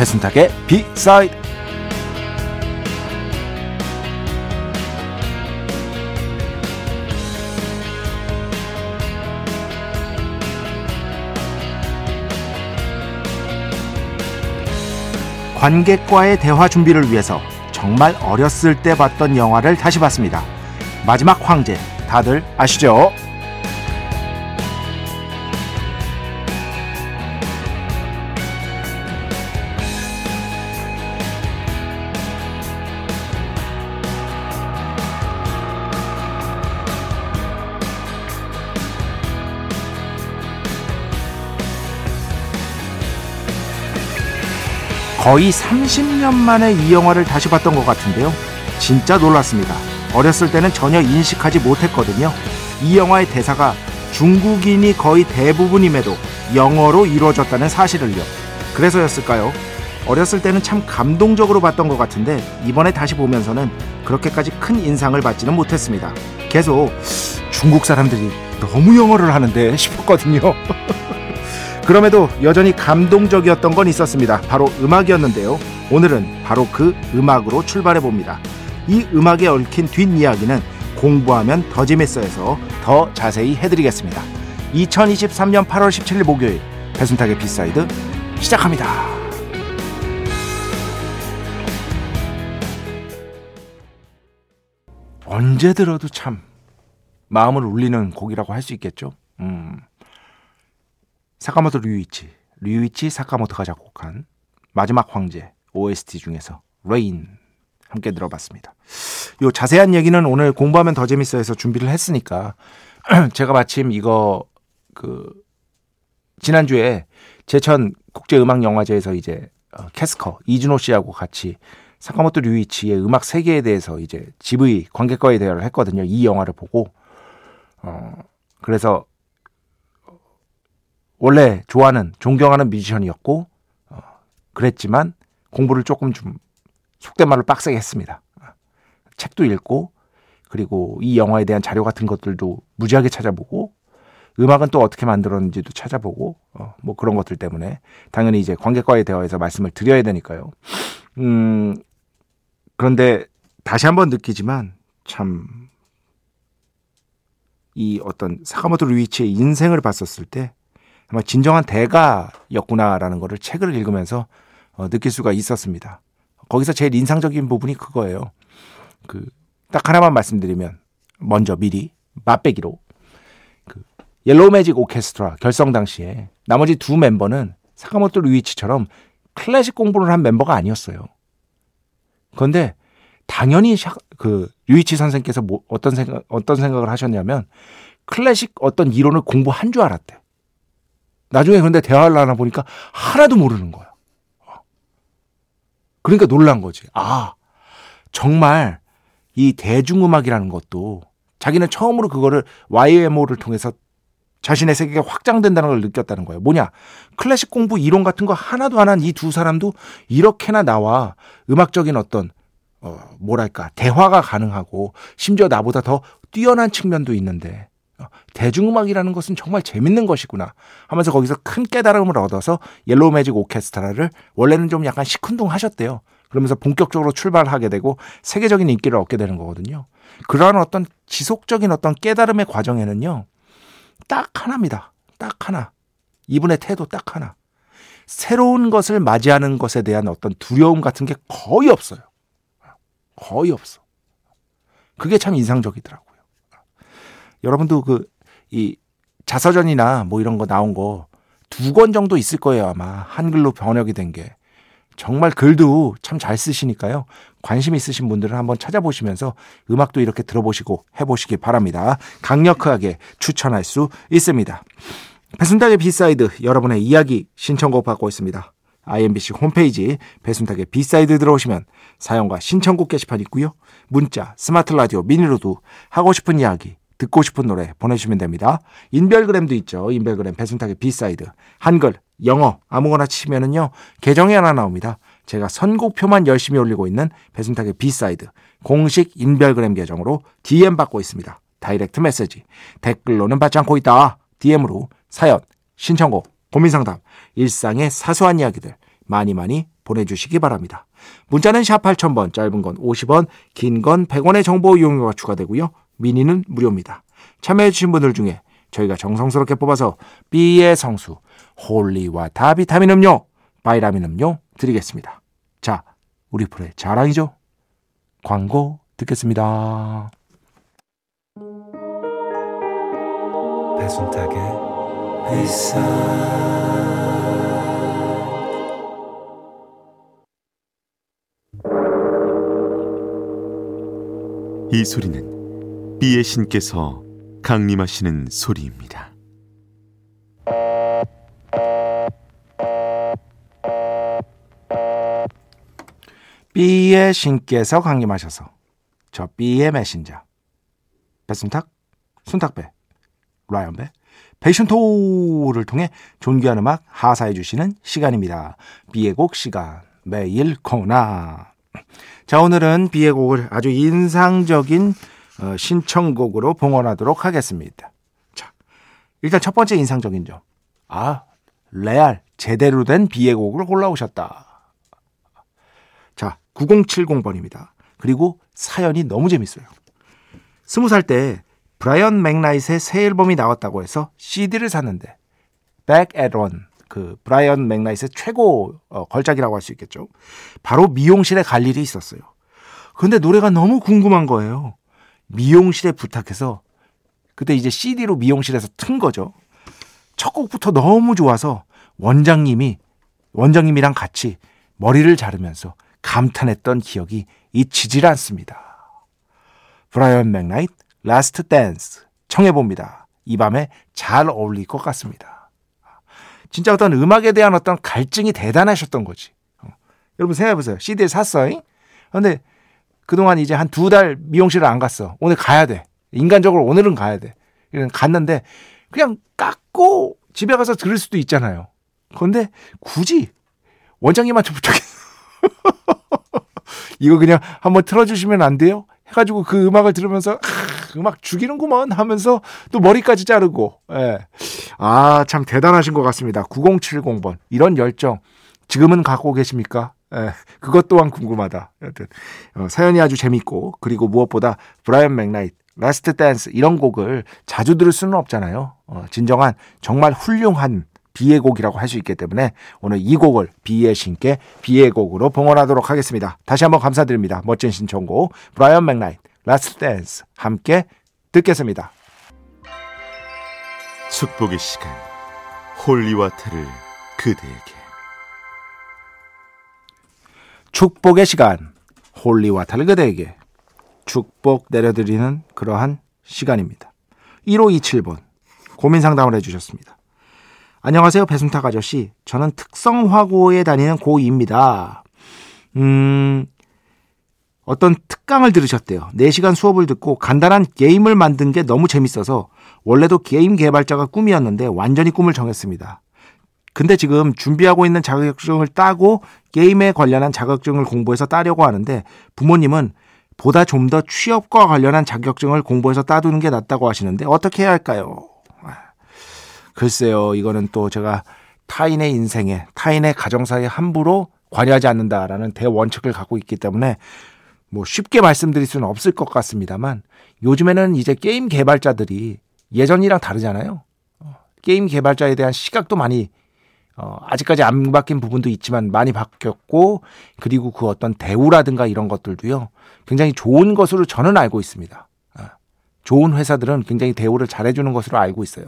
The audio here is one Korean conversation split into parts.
배순탁의 비사이드 관객과의 대화 준비를 위해서 정말 어렸을 때 봤던 영화를 다시 봤습니다. 마지막 황제 다들 아시죠? 거의 30년 만에 이 영화를 다시 봤던 것 같은데요. 진짜 놀랐습니다. 어렸을 때는 전혀 인식하지 못했거든요. 이 영화의 대사가 중국인이 거의 대부분임에도 영어로 이루어졌다는 사실을요. 그래서였을까요? 어렸을 때는 참 감동적으로 봤던 것 같은데 이번에 다시 보면서는 그렇게까지 큰 인상을 받지는 못했습니다. 계속 중국 사람들이 너무 영어를 하는데 싶었거든요. 그럼에도 여전히 감동적이었던 건 있었습니다. 바로 음악이었는데요. 오늘은 바로 그 음악으로 출발해 봅니다. 이 음악에 얽힌 뒷이야기는 공부하면 더 재밌어해서 더 자세히 해드리겠습니다. 2023년 8월 17일 목요일 배순탁의 B side 시작합니다. 언제 들어도 참 마음을 울리는 곡이라고 할 수 있겠죠. 음. 사카모토 류이치, 류이치 사카모토가 작곡한 마지막 황제 OST 중에서 Rain 함께 들어봤습니다. 요 자세한 얘기는 오늘 공부하면 더 재밌어 해서 준비를 했으니까 제가 마침 이거 그 지난주에 제천 국제음악영화제에서 이제 어, 캐스커 이준오 씨하고 같이 사카모토 류이치의 음악 세계에 대해서 이제 GV 관객과의 대화를 했거든요. 이 영화를 보고 어 그래서 원래 좋아하는 존경하는 뮤지션이었고 어, 그랬지만 공부를 조금 좀 속된 말로 빡세게 했습니다. 책도 읽고 그리고 이 영화에 대한 자료 같은 것들도 무지하게 찾아보고 음악은 또 어떻게 만들었는지도 찾아보고 어, 뭐 그런 것들 때문에 당연히 이제 관객과의 대화에서 말씀을 드려야 되니까요. 음 그런데 다시 한번 느끼지만 참 이 어떤 사카모토 류이치의 인생을 봤었을 때 정말 진정한 대가였구나라는 것을 책을 읽으면서 어, 느낄 수가 있었습니다. 거기서 제일 인상적인 부분이 그거예요. 그 딱 하나만 말씀드리면 먼저 미리 맛배기로 그 옐로우 매직 오케스트라 결성 당시에 나머지 두 멤버는 사카모토 류이치처럼 클래식 공부를 한 멤버가 아니었어요. 그런데 당연히 샤, 그 류이치 선생께서 뭐 어떤 생각 어떤 생각을 하셨냐면 클래식 어떤 이론을 공부한 줄 알았대. 나중에 그런데 대화를 나눠 보니까 하나도 모르는 거야. 그러니까 놀란 거지. 아, 정말 이 대중음악이라는 것도 자기는 처음으로 그거를 YMO를 통해서 자신의 세계가 확장된다는 걸 느꼈다는 거예요. 뭐냐? 클래식 공부 이론 같은 거 하나도 안 한 이 두 사람도 이렇게나 나와 음악적인 어떤 어 뭐랄까 대화가 가능하고 심지어 나보다 더 뛰어난 측면도 있는데 대중음악이라는 것은 정말 재밌는 것이구나 하면서 거기서 큰 깨달음을 얻어서 옐로우 매직 오케스트라를 원래는 좀 약간 시큰둥 하셨대요. 그러면서 본격적으로 출발하게 되고 세계적인 인기를 얻게 되는 거거든요. 그러한 어떤 지속적인 어떤 깨달음의 과정에는요. 딱 하나입니다. 딱 하나. 이분의 태도 딱 하나. 새로운 것을 맞이하는 것에 대한 어떤 두려움 같은 게 거의 없어요. 거의 없어. 그게 참 인상적이더라고요. 여러분도 그 이 자서전이나 뭐 이런 거 나온 거 두 권 정도 있을 거예요 아마 한글로 번역이 된 게 정말 글도 참 잘 쓰시니까요. 관심 있으신 분들은 한번 찾아보시면서 음악도 이렇게 들어보시고 해보시기 바랍니다. 강력하게 추천할 수 있습니다. 배순탁의 B side 여러분의 이야기 신청곡 받고 있습니다. IMBC 홈페이지 배순탁의 B side 들어오시면 사연과 신청곡 게시판 있고요. 문자, 스마트 라디오, 미니로도 하고 싶은 이야기, 듣고 싶은 노래 보내주시면 됩니다. 인별그램도 있죠. 인별그램 배순탁의 B side. 한글, 영어 아무거나 치면은요. 계정이 하나 나옵니다. 제가 선곡표만 열심히 올리고 있는 배순탁의 B side 공식 인별그램 계정으로 DM 받고 있습니다. direct message. 댓글로는 받지 않고 있다. DM으로 사연, 신청곡, 고민상담, 일상의 사소한 이야기들 많이 많이 보내주시기 바랍니다. 문자는 샵 8000번, 짧은 건 50원, 긴 건 100원의 정보 이용료가 추가되고요. 미니는 무료입니다. 참여해주신 분들 중에 저희가 정성스럽게 뽑아서 B의 성수, 홀리와 다비타민 음료, 바이라민 음료 드리겠습니다. 자, 우리 프로의 자랑이죠? 광고 듣겠습니다. 배순탁의 회사 이 소리는 비의 신께서 강림하시는 소리입니다. B의 신께서 강림하셔서 저 B의 메신저 배순탁, 순탁배, 라이언배, 패션토를 통해 존귀한 음악 하사해 주시는 시간입니다. B의 곡 시간 매일 코나 자 오늘은 B의 곡을 아주 인상적인 어, 신청곡으로 봉헌하도록 하겠습니다. 자 일단 첫 번째 인상적인 점. 아 레알 제대로 된 B의 곡을 골라오셨다. 자 9070번입니다. 그리고 사연이 너무 재밌어요. 스무 살 때 브라이언 맥나잇의 새 앨범이 나왔다고 해서 CD를 샀는데 Back at One 그 브라이언 맥나잇의 최고 어, 걸작이라고 할 수 있겠죠. 바로 미용실에 갈 일이 있었어요. 근데 노래가 너무 궁금한 거예요. 미용실에 부탁해서 그때 이제 CD로 미용실에서 튼 거죠. 첫 곡부터 너무 좋아서 원장님이 원장님이랑 같이 머리를 자르면서 감탄했던 기억이 잊히질 않습니다. 브라이언 맥나잇 Last Dance 청해 봅니다. 이 밤에 잘 어울릴 것 같습니다. 진짜 어떤 음악에 대한 어떤 갈증이 대단하셨던 거지. 어. 여러분 생각해 보세요. CD를 샀어. 근데 그동안 이제 한 두 달 미용실을 안 갔어. 오늘 가야 돼. 인간적으로 오늘은 가야 돼. 갔는데 그냥 깎고 집에 가서 들을 수도 있잖아요. 그런데 굳이 원장님한테 부탁했어. 이거 그냥 한번 틀어주시면 안 돼요? 해가지고 그 음악을 들으면서 아, 음악 죽이는구먼 하면서 또 머리까지 자르고 예. 아참 대단하신 것 같습니다. 9070번 이런 열정 지금은 갖고 계십니까? 예, 그것 또한 궁금하다. 여튼 어, 사연이 아주 재밌고 그리고 무엇보다 브라이언 맥나잇 Last Dance 이런 곡을 자주 들을 수는 없잖아요. 어, 진정한 정말 훌륭한 B의 곡이라고 할 수 있기 때문에 오늘 이 곡을 B의 신께 B의 곡으로 봉헌하도록 하겠습니다. 다시 한번 감사드립니다. 멋진 신청곡 브라이언 맥나잇 Last Dance 함께 듣겠습니다. 축복의 시간 holy water를 그대에게 축복의 시간 holy water를 그대에게 축복 내려드리는 그러한 시간입니다. 1527번 고민 상담을 해주셨습니다. 안녕하세요. 배순탁 아저씨. 저는 특성화고에 다니는 고2입니다. 음, 어떤 특강을 들으셨대요. 4시간 수업을 듣고 간단한 게임을 만든 게 너무 재밌어서 원래도 게임 개발자가 꿈이었는데 완전히 꿈을 정했습니다. 근데 지금 준비하고 있는 자격증을 따고 게임에 관련한 자격증을 공부해서 따려고 하는데 부모님은 보다 좀 더 취업과 관련한 자격증을 공부해서 따두는 게 낫다고 하시는데 어떻게 해야 할까요? 글쎄요, 이거는 또 제가 타인의 인생에, 타인의 가정사에 함부로 관여하지 않는다라는 대원칙을 갖고 있기 때문에 뭐 쉽게 말씀드릴 수는 없을 것 같습니다만 요즘에는 이제 게임 개발자들이 예전이랑 다르잖아요. 어, 게임 개발자에 대한 시각도 많이 어, 아직까지 안 바뀐 부분도 있지만 많이 바뀌었고 그리고 그 어떤 대우라든가 이런 것들도요 굉장히 좋은 것으로 저는 알고 있습니다. 좋은 회사들은 굉장히 대우를 잘해주는 것으로 알고 있어요.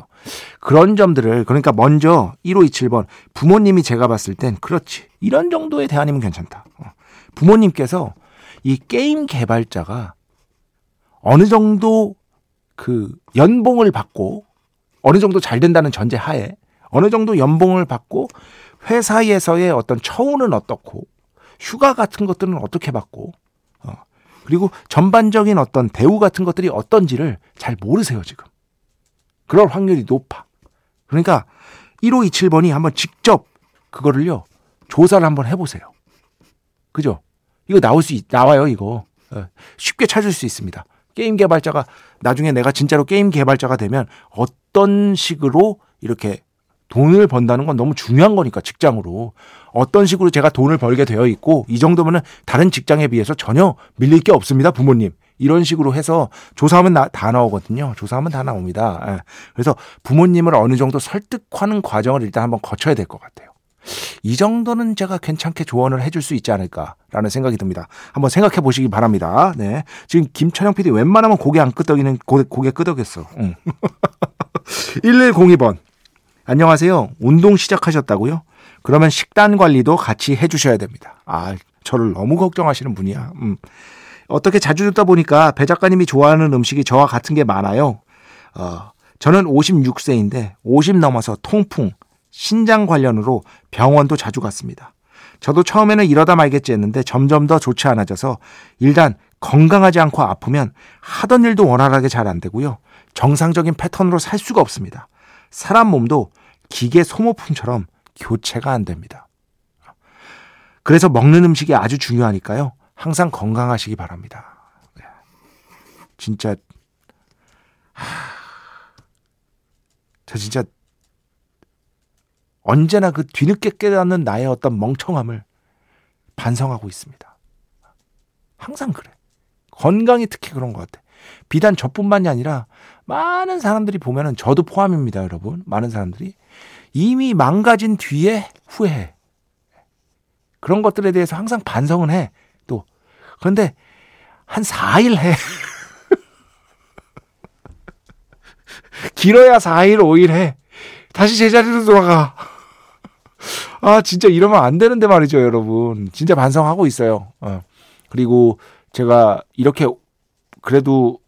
그런 점들을 그러니까 먼저 1527번 부모님이 제가 봤을 땐 그렇지 이런 정도의 대안이면 괜찮다. 어. 부모님께서 이 게임 개발자가 어느 정도 그 연봉을 받고 어느 정도 잘 된다는 전제 하에 어느 정도 연봉을 받고 회사에서의 어떤 처우는 어떻고 휴가 같은 것들은 어떻게 받고 어, 그리고 전반적인 어떤 대우 같은 것들이 어떤지를 잘 모르세요 지금. 그럴 확률이 높아. 그러니까 1527번이 한번 직접 그거를요 조사를 한번 해보세요. 그죠? 이거 나올 수 있, 나와요 이거. 어, 쉽게 찾을 수 있습니다. 게임 개발자가 나중에 내가 진짜로 게임 개발자가 되면 어떤 식으로 이렇게 돈을 번다는 건 너무 중요한 거니까 직장으로 어떤 식으로 제가 돈을 벌게 되어 있고 이 정도면은 다른 직장에 비해서 전혀 밀릴 게 없습니다 부모님 이런 식으로 해서 조사하면 나, 다 나오거든요 조사하면 다 나옵니다 예. 그래서 부모님을 어느 정도 설득하는 과정을 일단 한번 거쳐야 될 것 같아요 이 정도는 제가 괜찮게 조언을 해줄 수 있지 않을까라는 생각이 듭니다. 한번 생각해 보시기 바랍니다. 네. 지금 김철영 PD 웬만하면 고개 안 끄덕이는 고개, 고개 끄덕였어. 응. 1102번. 안녕하세요. 운동 시작하셨다고요? 그러면 식단 관리도 같이 해주셔야 됩니다. 아, 저를 너무 걱정하시는 분이야. 음. 어떻게 자주 듣다 보니까 배 작가님이 좋아하는 음식이 저와 같은 게 많아요. 어, 저는 56세인데 50 넘어서 통풍, 신장 관련으로 병원도 자주 갔습니다. 저도 처음에는 이러다 말겠지 했는데 점점 더 좋지 않아져서 일단 건강하지 않고 아프면 하던 일도 원활하게 잘 안 되고요. 정상적인 패턴으로 살 수가 없습니다. 사람 몸도 기계 소모품처럼 교체가 안 됩니다. 그래서 먹는 음식이 아주 중요하니까요. 항상 건강하시기 바랍니다. 네. 진짜 하... 저 진짜 언제나 그 뒤늦게 깨닫는 나의 어떤 멍청함을 반성하고 있습니다. 항상 그래. 건강이 특히 그런 것 같아. 비단 저뿐만이 아니라 많은 사람들이 보면은 저도 포함입니다, 여러분. 많은 사람들이 이미 망가진 뒤에 후회해. 그런 것들에 대해서 항상 반성은 해. 또 그런데 한 4일 해. 길어야 4일, 5일 해. 다시 제자리로 돌아가. 아, 진짜 이러면 안 되는데 말이죠, 여러분. 진짜 반성하고 있어요. 어. 그리고 제가 이렇게 그래도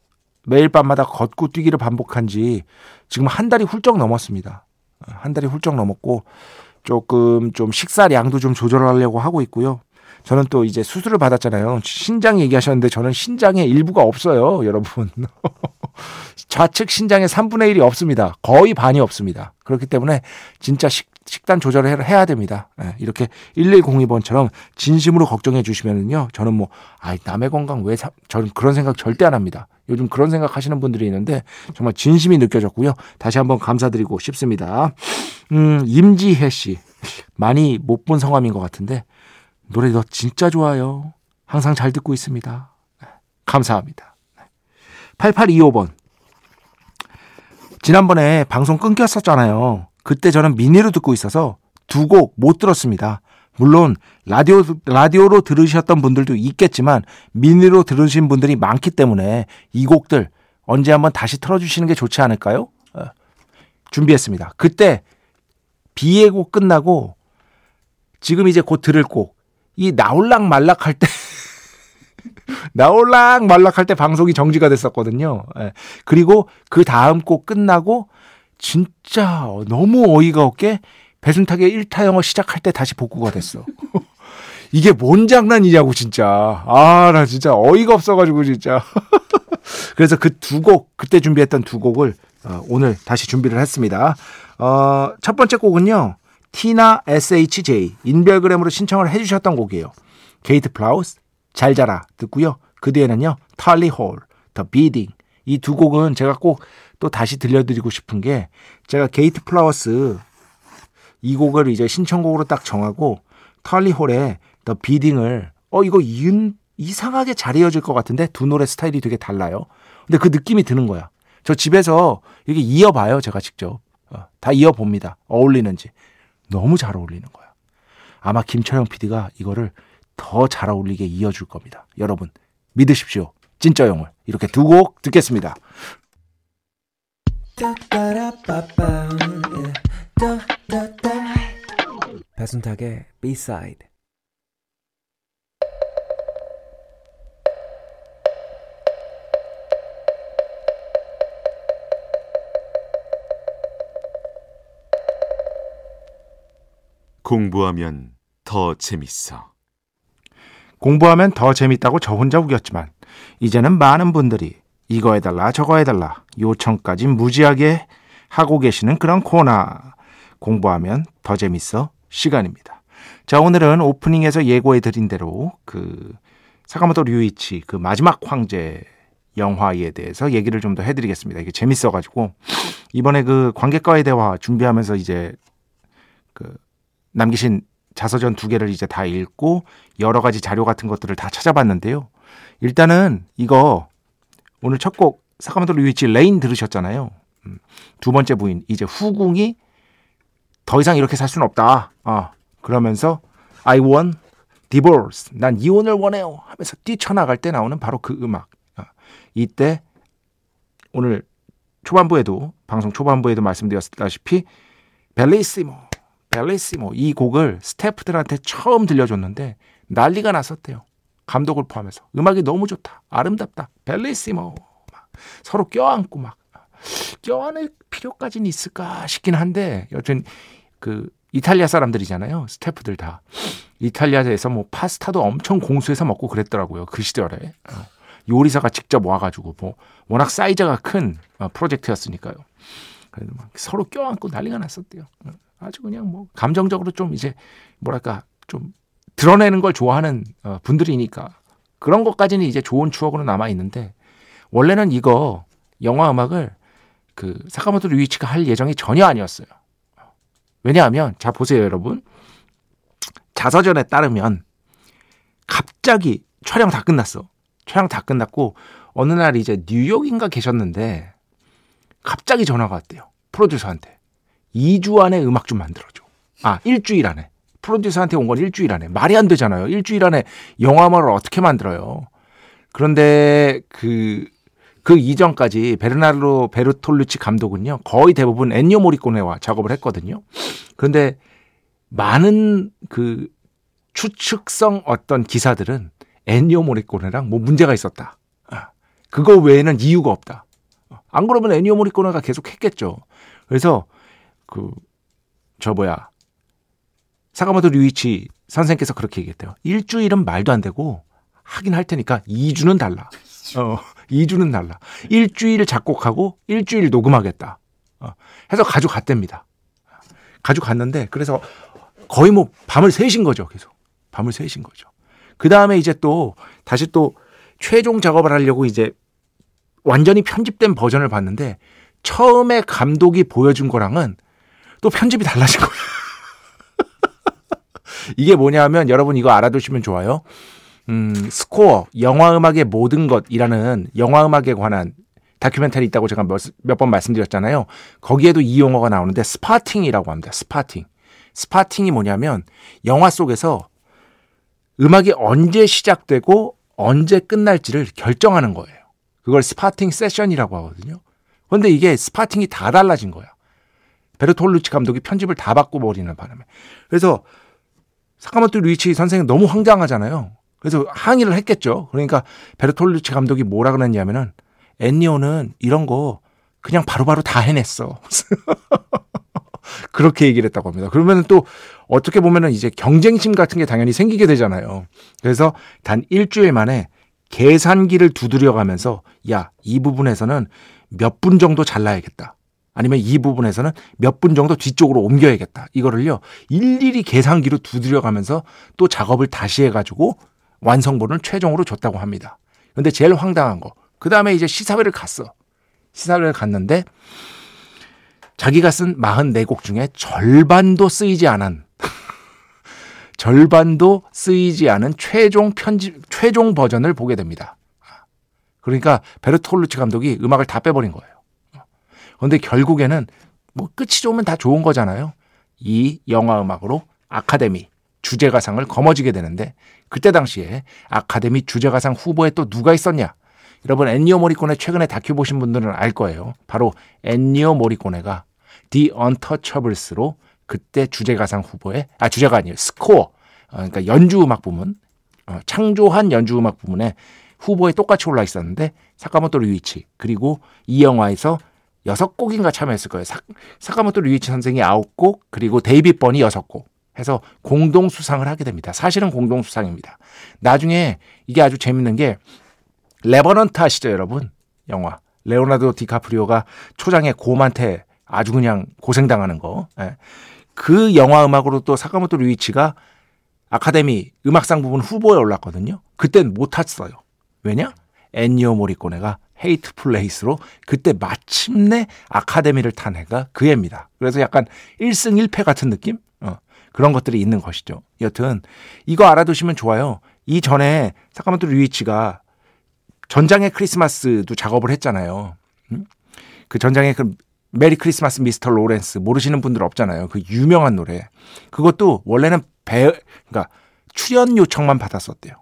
매일 밤마다 걷고 뛰기를 반복한 지 지금 한 달이 훌쩍 넘었습니다. 어, 한 달이 훌쩍 넘었고 조금 좀 식사량도 좀 조절하려고 하고 있고요. 저는 또 이제 수술을 받았잖아요. 신장 얘기하셨는데 저는 신장의 일부가 없어요, 여러분. 좌측 신장의 3분의 1이 없습니다. 거의 반이 없습니다. 그렇기 때문에 진짜 식, 식단 조절을 해야 됩니다. 예, 이렇게 1102번처럼 진심으로 걱정해 주시면은요. 저는 뭐, 아, 남의 건강 왜, 사, 저는 그런 생각 절대 안 합니다. 요즘 그런 생각 하시는 분들이 있는데 정말 진심이 느껴졌고요. 다시 한번 감사드리고 싶습니다. 음, 임지혜 씨. 많이 못 본 성함인 것 같은데 노래 너 진짜 좋아요. 항상 잘 듣고 있습니다. 예, 감사합니다. 8825번. 지난번에 방송 끊겼었잖아요. 그때 저는 미니로 듣고 있어서 두 곡 못 들었습니다. 물론 라디오 라디오로 들으셨던 분들도 있겠지만 미니로 들으신 분들이 많기 때문에 이 곡들 언제 한번 다시 틀어주시는 게 좋지 않을까요? 어, 준비했습니다. 그때 비의 곡 끝나고 지금 이제 곧 들을 곡 이 나올락 말락 할때 나올락 말락 할 때 방송이 정지가 됐었거든요. 예. 그리고 그 다음 곡 끝나고 진짜 너무 어이가 없게 배순탁의 1타 영어 시작할 때 다시 복구가 됐어. 이게 뭔 장난이냐고 진짜. 아, 나 진짜 어이가 없어 가지고 진짜. 그래서 그 두 곡, 그때 준비했던 두 곡을 어, 오늘 다시 준비를 했습니다. 어, 첫 번째 곡은요. 티나 SHJ 인별그램으로 신청을 해 주셨던 곡이에요. 게이트 플라워스 잘 자라 듣고요. 그 뒤에는요. 탈리 홀, The Bidding 이 두 곡은 제가 꼭 또 다시 들려드리고 싶은 게 제가 게이트 플라워스 이 곡을 이제 신청곡으로 딱 정하고 털리 홀의 더 비딩을 어 이거 이은 이상하게 잘 이어질 것 같은데 두 노래 스타일이 되게 달라요. 근데 그 느낌이 드는 거야. 저 집에서 이렇게 이어봐요 제가 직접 어, 다 이어봅니다. 어울리는지 너무 잘 어울리는 거야. 아마 김철영 PD가 이거를 더 잘 어울리게 이어줄 겁니다. 여러분 믿으십시오. 진짜 영을 이렇게 두 곡 듣겠습니다. 배순탁의 B-side. 공부하면 더 재밌어. 공부하면 더 재밌다고 저 혼자 우겼지만 이제는 많은 분들이 이거 해달라 저거 해달라 요청까지 무지하게 하고 계시는 그런 코너 공부하면 더 재밌어 시간입니다. 자 오늘은 오프닝에서 예고해 드린 대로 그 사카모토 류이치 그 마지막 황제 영화에 대해서 얘기를 좀 더 해드리겠습니다. 이게 재밌어가지고 이번에 그 관객과의 대화 준비하면서 이제 그 남기신 자서전 두 개를 이제 다 읽고 여러 가지 자료 같은 것들을 다 찾아봤는데요. 일단은 이거 오늘 첫 곡 사카모토 류이치 Rain 들으셨잖아요. 음, 두 번째 부인 이제 후궁이 더 이상 이렇게 살 수는 없다. 아, 그러면서 I want divorce. 난 이혼을 원해요. 하면서 뛰쳐나갈 때 나오는 바로 그 음악. 아, 이때 오늘 초반부에도 방송 초반부에도 말씀드렸다시피 bellissimo bellissimo 이 곡을 스태프들한테 처음 들려줬는데 난리가 났었대요. 감독을 포함해서 음악이 너무 좋다, 아름답다, 벨리시모 막 서로 껴안고 막 껴안을 필요까지는 있을까 싶긴 한데 여튼 그 이탈리아 사람들이잖아요. 스태프들 다 이탈리아에서 뭐 파스타도 엄청 공수해서 먹고 그랬더라고요. 그 시절에 어. 요리사가 직접 와가지고 뭐 워낙 사이즈가 큰 어, 프로젝트였으니까요. 그래도 막 서로 껴안고 난리가 났었대요. 어. 아주 그냥 뭐 감정적으로 좀 이제 뭐랄까 좀 드러내는 걸 좋아하는 어, 분들이니까 그런 것까지는 이제 좋은 추억으로 남아 있는데 원래는 이거 영화 음악을 그 사카모토 류이치가 할 예정이 전혀 아니었어요. 왜냐하면 자 보세요 여러분 자서전에 따르면 갑자기 촬영 다 끝났어. 촬영 다 끝났고 어느 날 이제 뉴욕인가 계셨는데 갑자기 전화가 왔대요. 프로듀서한테. 2주 안에 음악 좀 만들어줘. 아, 일주일 안에. 프로듀서한테 온 건 일주일 안에. 말이 안 되잖아요. 일주일 안에 영화 음악을 어떻게 만들어요. 그런데 그, 그 이전까지 베르나르로 베르톨루치 감독은요, 거의 대부분 엔니오 모리코네와 작업을 했거든요. 그런데 많은 그 추측성 어떤 기사들은 엔니오 모리코네랑 뭐 문제가 있었다. 아, 그거 외에는 이유가 없다. 안 그러면 엔니오 모리코네가 계속 했겠죠. 그래서 그 저 뭐야 사카모토 류이치 선생께서 그렇게 얘기했대요. 일주일은 말도 안 되고 하긴 할 테니까 2주는 달라. 어, 2주는 달라. 일주일 작곡하고 일주일 녹음하겠다. 어, 해서 가져갔답니다. 가져갔는데 그래서 거의 뭐 밤을 새신 거죠. 계속 밤을 새신 거죠. 그 다음에 이제 또 다시 또 최종 작업을 하려고 이제 완전히 편집된 버전을 봤는데 처음에 감독이 보여준 거랑은 또 편집이 달라진 거예요. 이게 뭐냐면 여러분 이거 알아두시면 좋아요. 음, 스코어, 영화 음악의 모든 것이라는 영화 음악에 관한 다큐멘터리 있다고 제가 몇 번 말씀드렸잖아요. 거기에도 이 용어가 나오는데 spotting이라고 합니다. spotting. spotting이 뭐냐면 영화 속에서 음악이 언제 시작되고 언제 끝날지를 결정하는 거예요. 그걸 spotting session이라고 하거든요. 그런데 이게 spotting이 다 달라진 거야. 베르톨루치 감독이 편집을 다 바꿔버리는 바람에. 그래서 사카모토 류이치 선생은 너무 황당하잖아요. 그래서 항의를 했겠죠. 그러니까 베르톨루치 감독이 뭐라 그랬냐면은 엔니오는 이런 거 그냥 바로바로 바로 다 해냈어. 그렇게 얘기를 했다고 합니다. 그러면 또 어떻게 보면은 이제 경쟁심 같은 게 당연히 생기게 되잖아요. 그래서 단 일주일 만에 계산기를 두드려 가면서 야, 이 부분에서는 몇 분 정도 잘라야겠다. 아니면 이 부분에서는 몇 분 정도 뒤쪽으로 옮겨야겠다. 이거를요, 일일이 계산기로 두드려 가면서 또 작업을 다시 해가지고 완성본을 최종으로 줬다고 합니다. 근데 제일 황당한 거. 그 다음에 이제 시사회를 갔어. 시사회를 갔는데 자기가 쓴 44곡 중에 절반도 쓰이지 않은 절반도 쓰이지 않은 최종 편집 최종 버전을 보게 됩니다. 그러니까 베르톨루치 감독이 음악을 다 빼버린 거예요. 그런데 결국에는 뭐 끝이 좋으면 다 좋은 거잖아요. 이 영화 음악으로 아카데미 주제가상을 거머쥐게 되는데 그때 당시에 아카데미 주제가상 후보에 또 누가 있었냐? 여러분 엔니오 모리코네 최근에 다큐 보신 분들은 알 거예요. 바로 엔니오 모리코네가 The Untouchables로 그때 주제가상 후보에 아 주제가 아니에요 스코어 어, 그러니까 연주 음악 부문 어, 창조한 연주 음악 부문에 후보에 똑같이 올라 있었는데 사카모토 류이치 그리고 이 영화에서 여섯 곡인가 참여했을 거예요. 사, 사카모토 류이치 선생이 아홉 곡 그리고 데이빗 번이 여섯 곡 해서 공동 수상을 하게 됩니다. 사실은 공동 수상입니다. 나중에 이게 아주 재밌는 게 Revenant 아시죠, 여러분? 영화. 레오나르도 디카프리오가 초장에 곰한테 아주 그냥 고생당하는 거. 예. 그 영화 음악으로 또 사카모토 류이치가 아카데미 음악상 부문 후보에 올랐거든요. 그땐 못 탔어요. 왜냐? 엔니오 모리코네가 Hateful Eight으로 그때 마침내 아카데미를 탄 해가 그 해입니다. 그래서 약간 1승 1패 같은 느낌? 어, 그런 것들이 있는 것이죠. 여튼 이거 알아두시면 좋아요. 이전에 사카모토 류이치가 전장의 크리스마스도 작업을 했잖아요. 음? 그 전장의 그 Merry Christmas Mr. Lawrence 모르시는 분들 없잖아요. 그 유명한 노래. 그것도 원래는 배 그러니까 출연 요청만 받았었대요.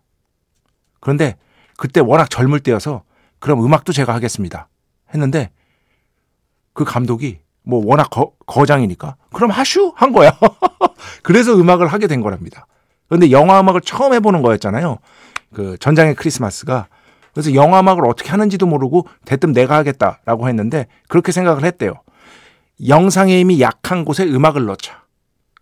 그런데 그때 워낙 젊을 때여서 그럼 음악도 제가 하겠습니다. 했는데 그 감독이 뭐 워낙 거, 거장이니까 그럼 하슈 한 거야. 그래서 음악을 하게 된 거랍니다. 그런데 영화 음악을 처음 해보는 거였잖아요. 그 전장의 크리스마스가 그래서 영화 음악을 어떻게 하는지도 모르고 대뜸 내가 하겠다라고 했는데 그렇게 생각을 했대요. 영상의 힘이 약한 곳에 음악을 넣자.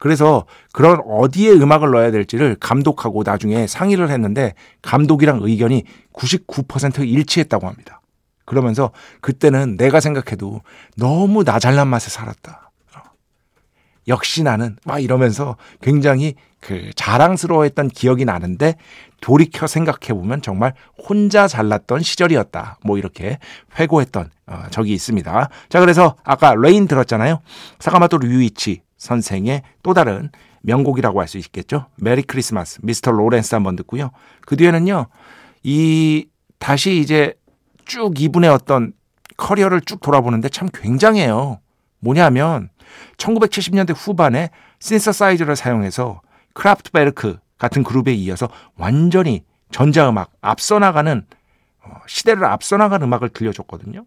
그래서 그런 어디에 음악을 넣어야 될지를 감독하고 나중에 상의를 했는데 감독이랑 의견이 99% 일치했다고 합니다. 그러면서 그때는 내가 생각해도 너무 나 잘난 맛에 살았다. 역시 나는 막 이러면서 굉장히 그 자랑스러워했던 기억이 나는데 돌이켜 생각해 보면 정말 혼자 잘났던 시절이었다. 뭐 이렇게 회고했던 어, 적이 있습니다. 자 그래서 아까 Rain 들었잖아요. 사카모토 류이치 선생의 또 다른 명곡이라고 할 수 있겠죠. Merry Christmas Mr. Lawrence 한번 듣고요. 그 뒤에는요. 이 다시 이제 쭉 이분의 어떤 커리어를 쭉 돌아보는데 참 굉장해요. 뭐냐면 1970년대 후반에 신서사이저를 사용해서 크라프트베르크 같은 그룹에 이어서 완전히 전자음악 앞서 나가는 어, 시대를 앞서 나간 음악을 들려줬거든요.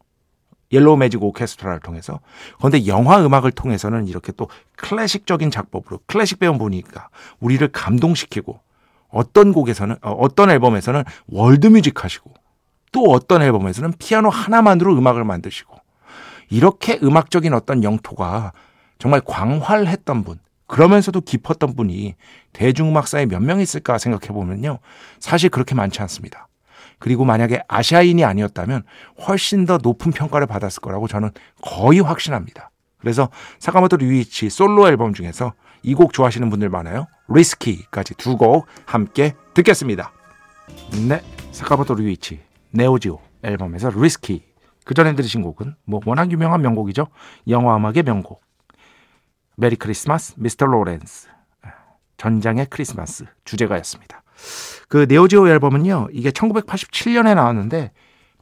Yellow Magic Orchestra를 통해서. 그런데 영화 음악을 통해서는 이렇게 또 클래식적인 작법으로 클래식 배운 분이니까 우리를 감동시키고 어떤 곡에서는 어, 어떤 앨범에서는 world music 하시고 또 어떤 앨범에서는 피아노 하나만으로 음악을 만드시고 이렇게 음악적인 어떤 영토가 정말 광활했던 분 그러면서도 깊었던 분이 대중음악사에 몇 명 있을까 생각해 보면요. 사실 그렇게 많지 않습니다. 그리고 만약에 아시아인이 아니었다면 훨씬 더 높은 평가를 받았을 거라고 저는 거의 확신합니다. 그래서 사카모토 류이치 솔로 앨범 중에서 이 곡 좋아하시는 분들 많아요. Risky까지 두 곡 함께 듣겠습니다. 네, 사카모토 류이치 Neo Geo 앨범에서 Risky 그 전에 들으신 곡은 뭐 워낙 유명한 명곡이죠. 영화 음악의 명곡 Merry Christmas Mr. Lawrence 전장의 크리스마스 주제가였습니다. 그 Neo Geo 앨범은요. 이게 1987년에 나왔는데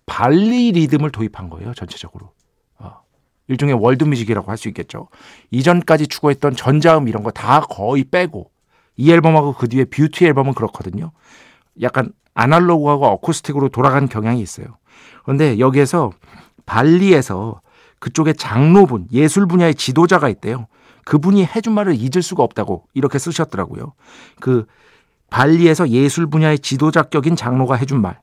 발리 리듬을 도입한 거예요. 전체적으로. 어, 일종의 world music이라고 할 수 있겠죠. 이전까지 추구했던 전자음 이런 거 다 거의 빼고 이 앨범하고 그 뒤에 뷰티 앨범은 그렇거든요. 약간 아날로그하고 어쿠스틱으로 돌아간 경향이 있어요. 그런데 여기에서 발리에서 그쪽에 장로분, 예술 분야의 지도자가 있대요. 그분이 해준 말을 잊을 수가 없다고 이렇게 쓰셨더라고요. 그 발리에서 예술 분야의 지도자 격인 장로가 해준 말.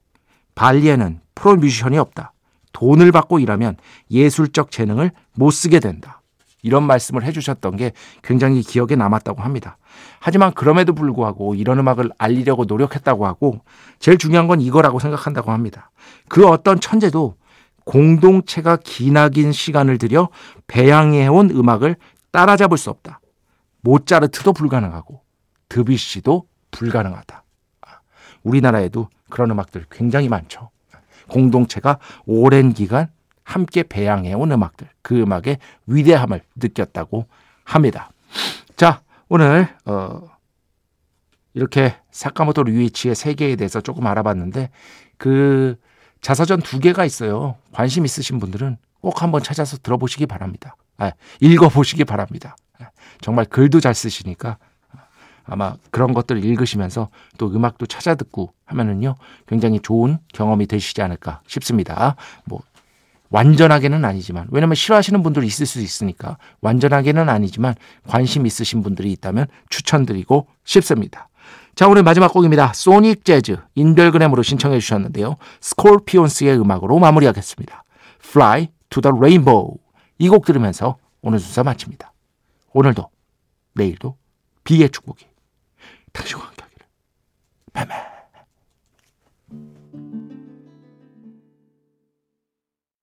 발리에는 프로 뮤지션이 없다. 돈을 받고 일하면 예술적 재능을 못 쓰게 된다. 이런 말씀을 해주셨던 게 굉장히 기억에 남았다고 합니다. 하지만 그럼에도 불구하고 이런 음악을 알리려고 노력했다고 하고 제일 중요한 건 이거라고 생각한다고 합니다. 그 어떤 천재도 공동체가 기나긴 시간을 들여 배양해온 음악을 따라잡을 수 없다. 모차르트도 불가능하고 드뷔시도 불가능하다. 우리나라에도 그런 음악들 굉장히 많죠. 공동체가 오랜 기간 함께 배양해온 음악들, 그 음악의 위대함을 느꼈다고 합니다. 자, 오늘 어, 이렇게 사카모토 류이치의 세계에 대해서 조금 알아봤는데 그 자서전 두 개가 있어요. 관심 있으신 분들은 꼭 한번 찾아서 들어보시기 바랍니다. 아, 읽어보시기 바랍니다. 정말 글도 잘 쓰시니까 아마 그런 것들을 읽으시면서 또 음악도 찾아 듣고 하면은요 굉장히 좋은 경험이 되시지 않을까 싶습니다. 뭐 완전하게는 아니지만 왜냐면 싫어하시는 분들이 있을 수 있으니까 완전하게는 아니지만 관심 있으신 분들이 있다면 추천드리고 싶습니다. 자 오늘 마지막 곡입니다. 소닉 재즈 인별그램으로 신청해 주셨는데요. 스콜피온스의 음악으로 마무리하겠습니다. Fly to the Rainbow 이 곡 들으면서 오늘 순서 마칩니다. 오늘도 내일도 비의 축복이 당신과 함께하기를. 뱀뱀